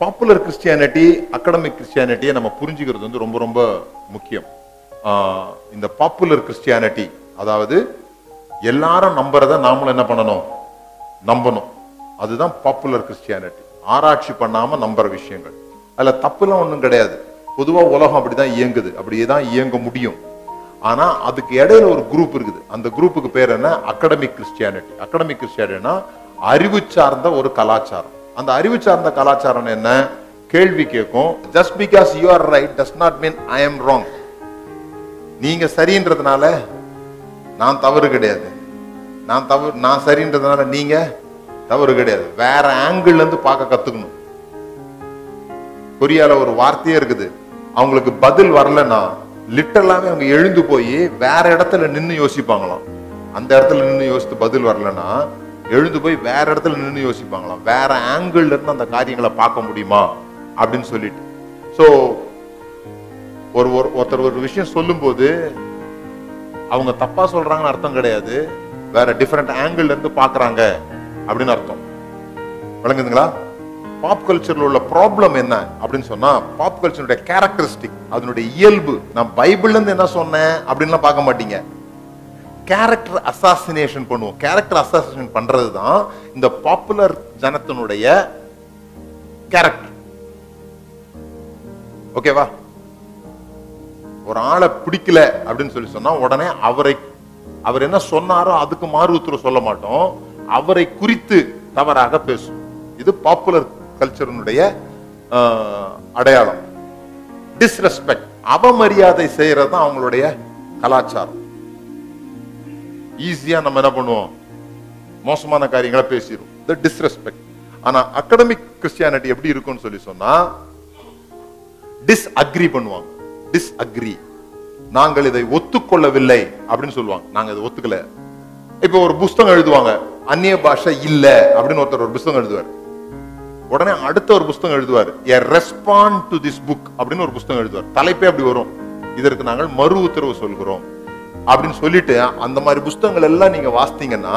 Popular Christianity academic கிறிஸ்டியானிட்டியை நம்ம புரிஞ்சுக்கிறது வந்து ரொம்ப ரொம்ப முக்கியம். இந்த பாப்புலர் கிறிஸ்டியானிட்டி அதாவது எல்லாரும் நம்புறத நாமளும் என்ன பண்ணணும்? நம்பணும். அதுதான் பாப்புலர் கிறிஸ்டியானிட்டி ஆராய்ச்சி பண்ணாம நம்புற விஷயங்கள். அதில் தப்புலாம் ஒன்றும் கிடையாது. பொதுவாக உலகம் அப்படி தான் இயங்குது. அப்படியே தான் இயங்க முடியும். ஆனால் அதுக்கு இடையில ஒரு குரூப் இருக்குது. அந்த குரூப்புக்கு பேர் என்ன? அகடமிக் கிறிஸ்டியானிட்டி அகடமிக் கிறிஸ்டியானிட்டினா அறிவு சார்ந்த ஒரு கலாச்சாரம். அந்த அறிவு சார்ந்த கலாச்சாரம் என்ன? கேள்வி கேட்கும் just because you are right does not mean I am wrong நீங்க சரின்றதுனால நான் தவறு கிடையாது. நான் தவறு நான் சரின்றதுனால நீங்க தவறு கிடையாது. வேற ஆங்கிள் இருந்து பார்க்க கத்துக்கணும். கொரியால ஒரு வார்த்தையே இருக்குது. அவங்களுக்கு பதில் வரலன்னா லிட்டரலாவே அவங்க எழுந்து போய் வேற இடத்துல நின்னு யோசிப்பாங்களாம். அந்த இடத்துல நின்னு யோசித்து பதில் வரலன்னா எழுந்து போய் வேற இடத்துல நின்று யோசிப்பாங்களாம். வேற ஆங்கிள் இருந்து அந்த காரியங்களை பார்க்க முடியுமா? அப்படின்னு சொல்லிட்டு. ஸோ ஒரு ஒரு- ஒருத்தர் ஒரு விஷயம் சொல்லும்போது அவங்க தப்பா சொல்றாங்கன்னு அர்த்தம் கிடையாது. வேற டிஃப்ரெண்ட் ஆங்கிள் இருந்து பாக்குறாங்க அப்படின்னு அர்த்தம். விளங்குதுங்களா? பாப் கல்ச்சர்ல உள்ள ப்ராப்ளம் என்ன அப்படின்னு சொன்னா பாப் கல்ச்சருடைய கேரக்டரிஸ்டிக் அதனுடைய இயல்பு நான் பைபிள்ல இருந்து என்ன சொன்னேன் அப்படின்லாம் பார்க்க மாட்டீங்க. கேரக்டர் அசாசினேஷன் பண்ணுவோம். கேரக்டர் அசாசினேஷன் பண்றது தான் இந்த பாப்புலர் ஜனத்தினுடைய கேரக்டர் ஓகேவா ஒரு ஆளை பிடிக்கல அப்படின்னு சொல்லி சொன்னா உடனே அவரை அவர் என்ன சொன்னாரோ அதுக்கு மாறு உத்தரவு சொல்ல மாட்டோம். அவரை குறித்து தவறாக பேசும் இது பாப்புலர் கல்ச்சரினுடைய அடையாளம். டிஸ்ரெஸ்பெக்ட் அவமரியாதை செய்யறது தான் அவங்களுடைய கலாச்சாரம். ஈஸியா நம்ம என்ன பண்ணுவோம்? மோசமான காரியங்களை பேசிடும் த டிஸ்ரெஸ்பெக்ட் ஆனா அகடமிக் கிறிஸ்டியானிட்டி எப்படி இருக்கும்னு சொல்லி சொன்னா டிஸ்அக்ரி பண்ணுவாங்க. டிஸ்அக்ரி நாங்கள் இதை ஒத்துக்கொள்ளவில்லை அப்படின்னு சொல்லுவாங்க. நாங்க இதை ஒத்துக்கல. இப்போ ஒரு புஸ்தகம் எழுதுவாங்க. அந்நிய பாஷை இல்ல அப்படின்னு ஒருத்தர் ஒரு புஸ்தகம் எழுதுவார். உடனே அடுத்த ஒரு புஸ்தகம் எழுதுவார். A respond to this book அப்படின்னு ஒரு புஸ்தகம் எழுதுவார். தலைப்பே அப்படி வரும். இதற்கு நாங்கள் மறு உத்தரவு சொல்கிறோம். அப்படின்னு சொல்லிட்டு அந்த மாதிரி புஸ்தகங்கள் எல்லாம் நீங்க வாசித்தீங்கன்னா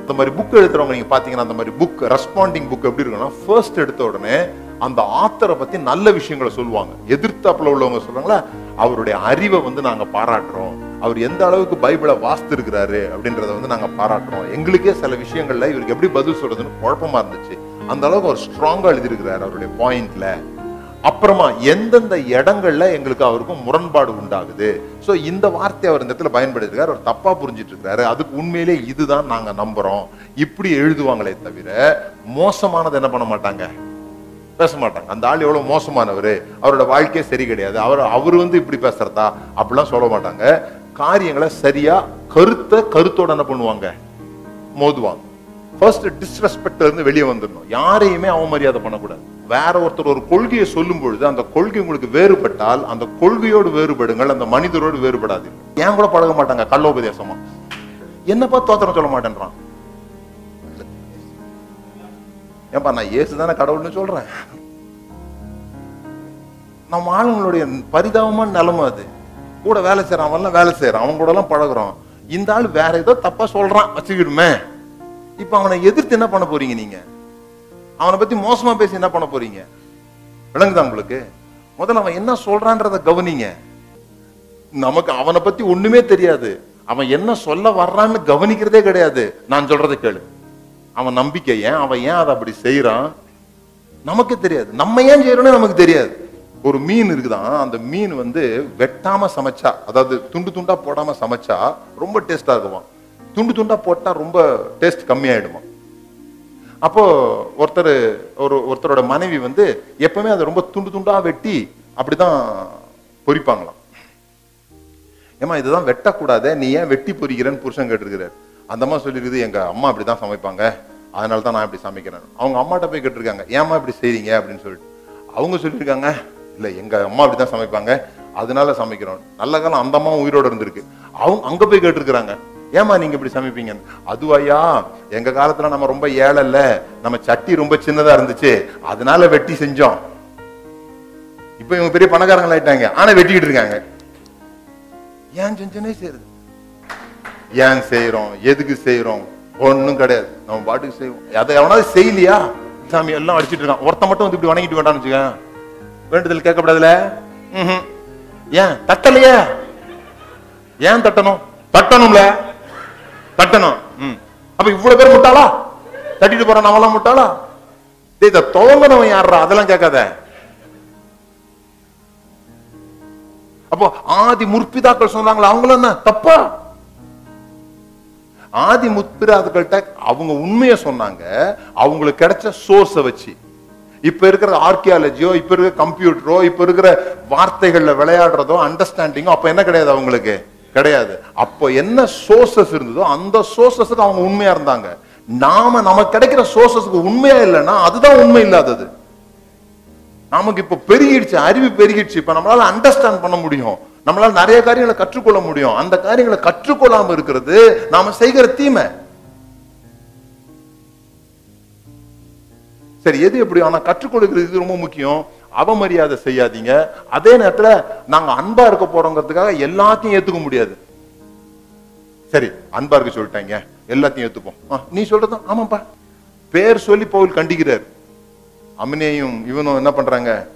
அந்த மாதிரி புக் எழுத்துறவங்க நீங்க பாத்தீங்கன்னா அந்த மாதிரி புக் ரெஸ்பாண்டிங் புக் எப்படி இருக்குன்னா ஃபர்ஸ்ட் எடுத்த உடனே அந்த ஆத்தரை பத்தி நல்ல விஷயங்களை சொல்லுவாங்க. எதிர்த்தாப்புல உள்ளவங்க சொல்றாங்களா அவருடைய அறிவை வந்து நாங்க பாராட்டுறோம். அவர் எந்த அளவுக்கு பைபிளை வாசித்திருக்கிறாரு அப்படின்றத வந்து நாங்க பாராட்டுறோம். எங்களுக்கே சில விஷயங்கள்ல இவருக்கு எப்படி பதில் சொல்றதுன்னு குழப்பமா இருந்துச்சு. அந்த அளவுக்கு அவர் ஸ்ட்ராங்கா எழுதியிருக்கிறாரு அவருடைய பாயிண்ட்ல அப்புறமா எந்தெந்த இடங்கள்ல எங்களுக்கு அவருக்கும் முரண்பாடு உண்டாகுது? ஸோ இந்த வார்த்தையை அவர் இந்த இடத்துல பயன்படுத்திருக்காரு. அவர் தப்பா புரிஞ்சிட்டு இருக்காரு அதுக்கு உண்மையிலே இதுதான் நாங்க நம்புறோம். இப்படி எழுதுவாங்களே தவிர மோசமானது என்ன பண்ண மாட்டாங்க? பேச மாட்டாங்க. அந்த ஆள் எவ்வளவு மோசமானவர்? அவரோட வாழ்க்கையே சரி கிடையாது. அவர் அவர் வந்து இப்படி பேசுறதா? அப்படிலாம் சொல்ல மாட்டாங்க. காரியங்களை சரியா கருத்தை கருத்தோட என்ன பண்ணுவாங்க? மோதுவாங்க. ஃபர்ஸ்ட் டிஸ்ரெஸ்பெக்ட்ல இருந்து வெளியே வந்துடணும். யாரையுமே அவமரியாதை பண்ணக்கூடாது. வேற ஒருத்தர் ஒரு கொள்கையை சொல்லும் பொழுது அந்த கொள்கை உங்களுக்கு வேறுபட்டால் அந்த கொள்கையோடு வேறுபடுங்கள் அந்த மனிதரோடு வேறுபடாது ஏன் கூட பழக மாட்டாங்க கள்ளோபதேசமா என்னப்பா தோத்திரம் சொல்ல மாட்டேன்றான்? ஏன்பா நான் இயேசு தானே கடவுள்னு சொல்றேன்? நம்ம ஆளுங்களுடைய பரிதாபமான நிலைமை அது. கூட வேலை செய்யறான் அவன்லாம் வேலை செய்யறான் அவன் கூட எல்லாம் பழகுறோம் இந்த ஆள் வேற ஏதோ தப்பா சொல்றான் வச்சுக்கிடுமே. இப்ப அவனை எதிர்த்து என்ன பண்ண போறீங்க நீங்க? அவனை பத்தி மோசமா பேசி என்ன பண்ண போறீங்க? விளங்குதா உங்களுக்கு? முதல்ல அவன் என்ன சொல்றான்றத கவனிங்க. நமக்கு அவனை பத்தி ஒண்ணுமே தெரியாது. அவன் என்ன சொல்ல வர்றான்னு கவனிக்கிறதே கிடையாது. நான் சொல்றதை கேளு. அவன் நம்பிக்கை ஏன்? அவன் ஏன் அதை அப்படி செய்யறான் நமக்கு தெரியாது. நம்ம ஏன் செய்யறோம்னு நமக்கு தெரியாது. ஒரு மீன் இருக்குதான் அந்த மீன் வந்து வெட்டாம சமைச்சா அதாவது துண்டு துண்டா போடாம சமைச்சா ரொம்ப டேஸ்டா இருக்குமா துண்டு துண்டா போட்டா ரொம்ப டேஸ்ட் கம்மியாயிடுமா அப்போ ஒருத்தர் ஒரு ஒருத்தரோட மனைவி வந்து எப்பவுமே அதை ரொம்ப துண்டு துண்டா வெட்டி அப்படிதான் பொறிப்பாங்களாம். ஏமா இதுதான் வெட்டக்கூடாதே நீ ஏன் வெட்டி பொறிக்கிறேன்னு புருஷன் கேட்டிருக்கிறார். அந்த அம்மா சொல்லியிருக்குது எங்க அம்மா அப்படிதான் சமைப்பாங்க. அதனால தான் நான் இப்படி சமைக்கிறேன். அவங்க அம்மாட்ட போய் கேட்டிருக்காங்க ஏமா இப்படி செய்றீங்க? அப்படின்னு சொல்லிட்டு. அவங்க சொல்லியிருக்காங்க இல்ல எங்க அம்மா அப்படிதான் சமைப்பாங்க. அதனால சமைக்கிறோம். நல்ல காலம் அந்த அம்மாவும் உயிரோட இருந்திருக்கு. அவங்க அங்க போய் கேட்டிருக்கிறாங்க ஏமா நீங்க இப்படி சமைப்பீங்க? அதுவாயா எங்க காலத்துல நம்ம ரொம்ப ஏழை இல்ல நம்ம சட்டி ரொம்ப சின்னதா இருந்துச்சு அதனால வெட்டி செஞ்சோம். இப்ப இவங்க பெரிய பணக்காரங்க ஆயிட்டாங்க ஆனா வெட்டிக்கிட்டு இருக்காங்க. ஏன் செஞ்சனே செய்யறது? ஏன் செய்யறோம் எதுக்கு செய்யறோம் ஒண்ணும் கிடையாது. நம்ம பாட்டுக்கு செய்வோம். அதை எவனாவது செய்யலையா? சாமி எல்லாம் அடிச்சிட்டு இருக்கான். ஒருத்தன் மட்டும் வந்து இப்படி வணங்கிட்டு வேண்டாம்னு வச்சுக்க. வேண்டுதல் கேட்கப்படாதுல? ஏன்? தட்டலையே? ஏன் தட்டணும்? தட்டணும்ல? தட்டணும் அப்ப இவ்வளவு பேர் முட்டாளா? தட்டிட்டு போறான் நம்மளாம் முட்டாளா? டேய், இத துவங்கினவன் யாரா அதெல்லாம் கேட்காத. அப்போ ஆதி முற்பிதாக்கள் சொன்னாங்களா? அவங்களும் என்ன? தப்பா? ஆதி முற்பிதாக்கள்கிட்ட அவங்க உண்மையை சொன்னாங்க. அவங்களுக்கு கிடைச்ச சோர்ஸை வச்சு. இப்ப இருக்கிற ஆர்கியாலஜியோ இப்ப இருக்கிற கம்ப்யூட்டரோ இப்ப இருக்கிற வார்த்தைகள்ல விளையாடுறதோ அண்டர்ஸ்டாண்டிங்கோ அப்ப என்ன கிடையாது அவங்களுக்கு? கிடையாது. அப்போ என்ன சோர்சஸ் இருந்ததோ அந்த சோர்சஸுக்கு அவங்க உண்மையா இருந்தாங்க. நாம நமக்கு கிடைக்கிற சோர்சஸ்க்கு உண்மையா இல்லைன்னா அதுதான் உண்மை இல்லாதது. நமக்கு இப்ப பெருகிடுச்சு அறிவு பெருகிடுச்சு. இப்ப நம்மளால அண்டர்ஸ்டாண்ட் பண்ண முடியும். நம்மளால நிறைய காரியங்களை கற்றுக்கொள்ள முடியும். அந்த காரியங்களை கற்றுக்கொள்ளாம இருக்கிறது நாம செய்கிற தீமை. சரி எது எப்படி? ஆனா கற்றுக்கொள்கிறது ரொம்ப முக்கியம். அவமரியாதை செய்யாதீங்க. அதே நேரத்துல நாங்க அன்பா இருக்க போறோங்கிறதுக்காக எல்லாத்தையும் ஏத்துக்க முடியாது. சரி அன்பா இருக்க சொல்லிட்டாங்க. எல்லாத்தையும் ஏத்துப்போம். நீ சொல்றது ஆமாப்பா. பேர் சொல்லி பவுல் கண்டிக்கிறார். அம்னேயும் இவனும் என்ன பண்றாங்க?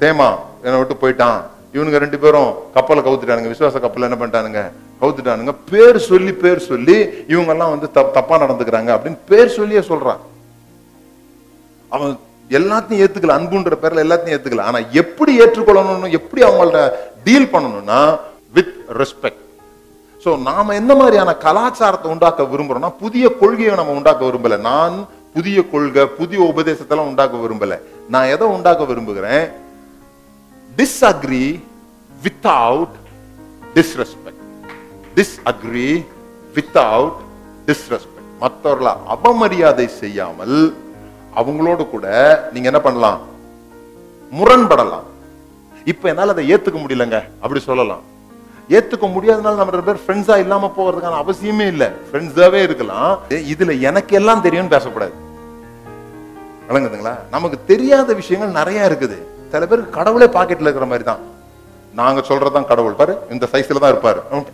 தேமா என்னை விட்டு போயிட்டான். இவனுங்க ரெண்டு பேரும் கப்பலை கவுத்துட்டானுங்க. விசுவாச கப்பல் என்ன பண்ணிட்டானுங்க? கவுத்துட்டானுங்க. பேர் சொல்லி பேர் சொல்லி இவங்க எல்லாம் வந்து தப்- தப்பா நடந்துக்கிறாங்க அப்படின்னு பேர் சொல்லியே சொல்றான். அவன் எல்லாத்தையும் ஏத்துக்கல அன்புன்ற பேர்ல எல்லாத்தையும் ஏத்துக்கல. ஆனா எப்படி ஏற்றுக்கொள்ளணும்னு எப்படி அவங்கள்ட்ட டீல் பண்ணணும்னா வித் ரெஸ்பெக்ட் ஸோ நாம எந்த மாதிரியான கலாச்சாரத்தை உண்டாக்க விரும்புறோம்னா புதிய கொள்கையை நம்ம உண்டாக்க விரும்பல. நான் புதிய கொள்கை புதிய உபதேசத்தெல்லாம் உண்டாக்க விரும்பல. நான் எதை உண்டாக்க விரும்புகிறேன்? Disagree without disrespect. Disagree without disrespect மற்றவர்களை அவமரியாதை செய்யாமல் அவங்களோடு கூட நீங்க என்ன பண்ணலாம்? முரண்படலாம். இப்ப என்னால அதை ஏத்துக்க முடியலங்க. அப்படி சொல்லலாம். ஏத்துக்க முடியாதனால நம்ம ரெண்டு பேர் ஃப்ரெண்ட்ஸா இல்லாம போறதுக்கான அவசியமே இல்ல. ஃப்ரெண்ட்ஸாவே இருக்கலாம். இதுல எனக்கு எல்லாம் தெரியும்னு பேசக்கூடாது விளங்குதுங்களா? நமக்கு தெரியாத விஷயங்கள் நிறைய இருக்குது. சில பேருக்கு கடவுளே பாக்கெட்ல இருக்கிற மாதிரி தான். நாங்க சொல்றதுதான் கடவுள். பாரு இந்த சைஸ்ல தான் இருப்பாரு.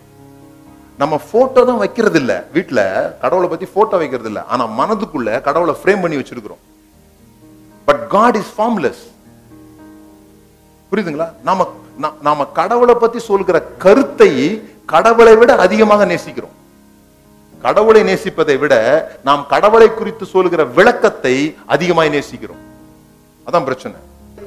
நம்ம போட்டோ தான் வைக்கிறது இல்ல வீட்டுல கடவுளை பத்தி போட்டோ வைக்கிறது இல்ல ஆனா மனதுக்குள்ள கடவுளை ஃப்ரேம் பண்ணி வச்சிருக்கிறோம். பட் காட் இஸ் ஃபார்ம்லெஸ் புரியுதுங்களா? நாம நா- நாம கடவுளை பத்தி சொல்கிற கருத்தை கடவுளை விட அதிகமாக நேசிக்கிறோம். கடவுளை நேசிப்பதை விட நாம் கடவுளை குறித்து சொல்கிற விளக்கத்தை அதிகமாய் நேசிக்கிறோம். அதான் பிரச்சனை.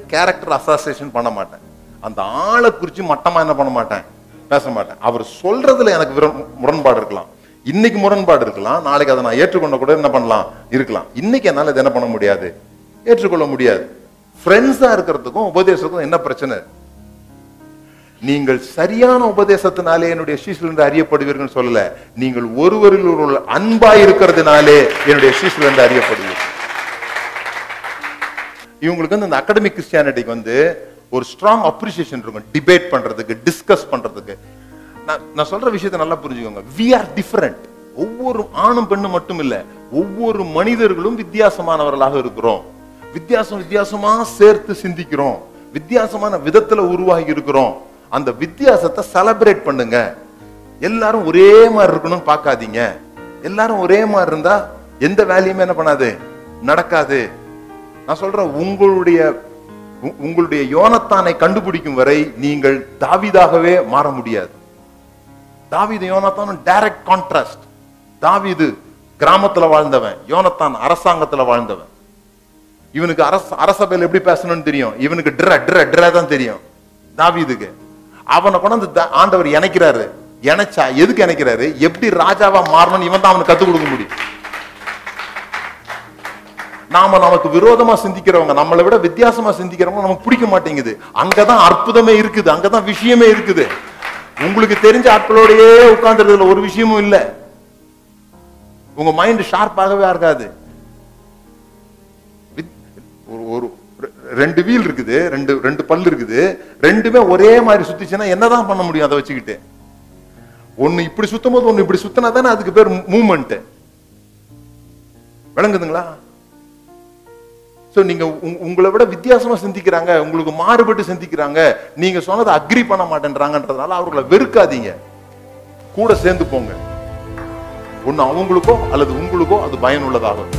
கேரக்டர் அசோசியேஷன் பண்ண மாட்டேன். அந்த ஆளை குறித்து மட்டமா என்ன பண்ண மாட்டேன்? பேச மாட்டேன். அவர் சொல்றதுல எனக்கு முரண்பாடு இருக்கலாம். இன்னைக்கு முரண்பாடு இருக்கலாம். நாளைக்கு அதை நான் ஏற்றுக்கொண்ட கூட என்ன பண்ணலாம்? இருக்கலாம். இன்னைக்கு என்னால இதை என்ன பண்ண முடியாது? ஏற்றுக்கொள்ள முடியாது. ஃப்ரெண்ட்ஸா இருக்கிறதுக்கும் உபதேசத்துக்கும் என்ன பிரச்சனை? நீங்கள் சரியான உபதேசத்தினாலே என்னுடைய சீசில் என்று அறியப்படுவீர்கள் சொல்லல. நீங்கள் ஒருவரில் ஒரு அன்பாய் இருக்கிறதுனாலே என்னுடைய சீசில் என்று அறியப்படுவீர்கள். இவங்களுக்கு வந்து இந்த அகாடமிக் கிறிஸ்டியானிட்டிக்கு வந்து ஒரு ஸ்ட்ராங் அப்ரிசியேஷன் இருக்கும். டிபேட் பண்றதுக்கு டிஸ்கஸ் பண்றதுக்கு. நான் நான் சொல்ற விஷயத்தை நல்லா புரிஞ்சுக்கோங்க. வி ஆர் டிஃபரெண்ட் ஒவ்வொரு ஆணும் பெண்ணும் மட்டும் இல்ல ஒவ்வொரு மனிதர்களும் வித்தியாசமானவர்களாக இருக்கிறோம். வித்தியாசம் வித்தியாசமா சேர்த்து சிந்திக்கிறோம். வித்தியாசமான விதத்துல உருவாகி இருக்கிறோம். அந்த வித்தியாசத்தை செலப்ரேட் பண்ணுங்க. எல்லாரும் ஒரே மாதிரி இருக்கணும்னு பார்க்காதீங்க. எல்லாரும் ஒரே மாதிரி இருந்தா எந்த வேலையுமே என்ன பண்ணாது? நடக்காது. நான் சொல்றேன் உங்களுடைய உ- உங்களுடைய யோனத்தானை கண்டுபிடிக்கும் வரை நீங்கள் தாவீதாகவே மாற முடியாது. தாவீது யோனத்தானும் டைரக்ட் கான்ட்ராஸ்ட் தாவிது கிராமத்துல வாழ்ந்தவன் யோனத்தான் அரசாங்கத்துல வாழ்ந்தவன். இவனுக்கு அரச அரசபையில் எப்படி பேசணும்னு தெரியும்? இவனுக்கு ட்ர ட்ர ட்ர தான் தெரியும். தாவிதுக்கு. அவனை கொண்டாந்து தா- ஆண்டவர் இணைக்கிறாரு. இணைச்சா எதுக்கு இணைக்கிறாரு? எப்படி ராஜாவா மாறணும்னு இவன் தான் அவனுக்கு கத்துக் கொடுக்க முடியும். நாம நமக்கு விரோதமா சிந்திக்கிறவங்க நம்மளை விட வித்தியாசமா சிந்திக்கிறவங்க நமக்கு பிடிக்க மாட்டேங்குது. அங்கதான் அற்புதமே இருக்குது. அங்கதான் விஷயமே இருக்குது. உங்களுக்கு தெரிஞ்ச ஆட்களோடயே உட்கார்ந்துறதுல ஒரு விஷயமும் இல்லை. உங்க மைண்ட் ஷார்ப்பாகவே இருக்காது. ஒரு ரெண்டு வீல் இருக்குது ரெண்டு ரெண்டு பல்லு இருக்குது. ரெண்டுமே ஒரே மாதிரி சுத்திச்சுன்னா என்னதான் பண்ண முடியும் அதை வச்சுக்கிட்டு? ஒன்னு இப்படி சுத்தும் போது ஒன்னு இப்படி சுத்தினா தானே அதுக்கு பேர் மூமெண்ட் விளங்குதுங்களா? ஸோ நீங்க உங்களை விட வித்தியாசமா சிந்திக்கிறாங்க உங்களுக்கு மாறுபட்டு சிந்திக்கிறாங்க நீங்க சொன்னதை அக்ரி பண்ண மாட்டேன்றாங்கன்றதுனால அவர்களை வெறுக்காதீங்க. கூட சேர்ந்து போங்க. ஒன்று அவங்களுக்கோ அல்லது உங்களுக்கோ அது பயனுள்ளதாகும்.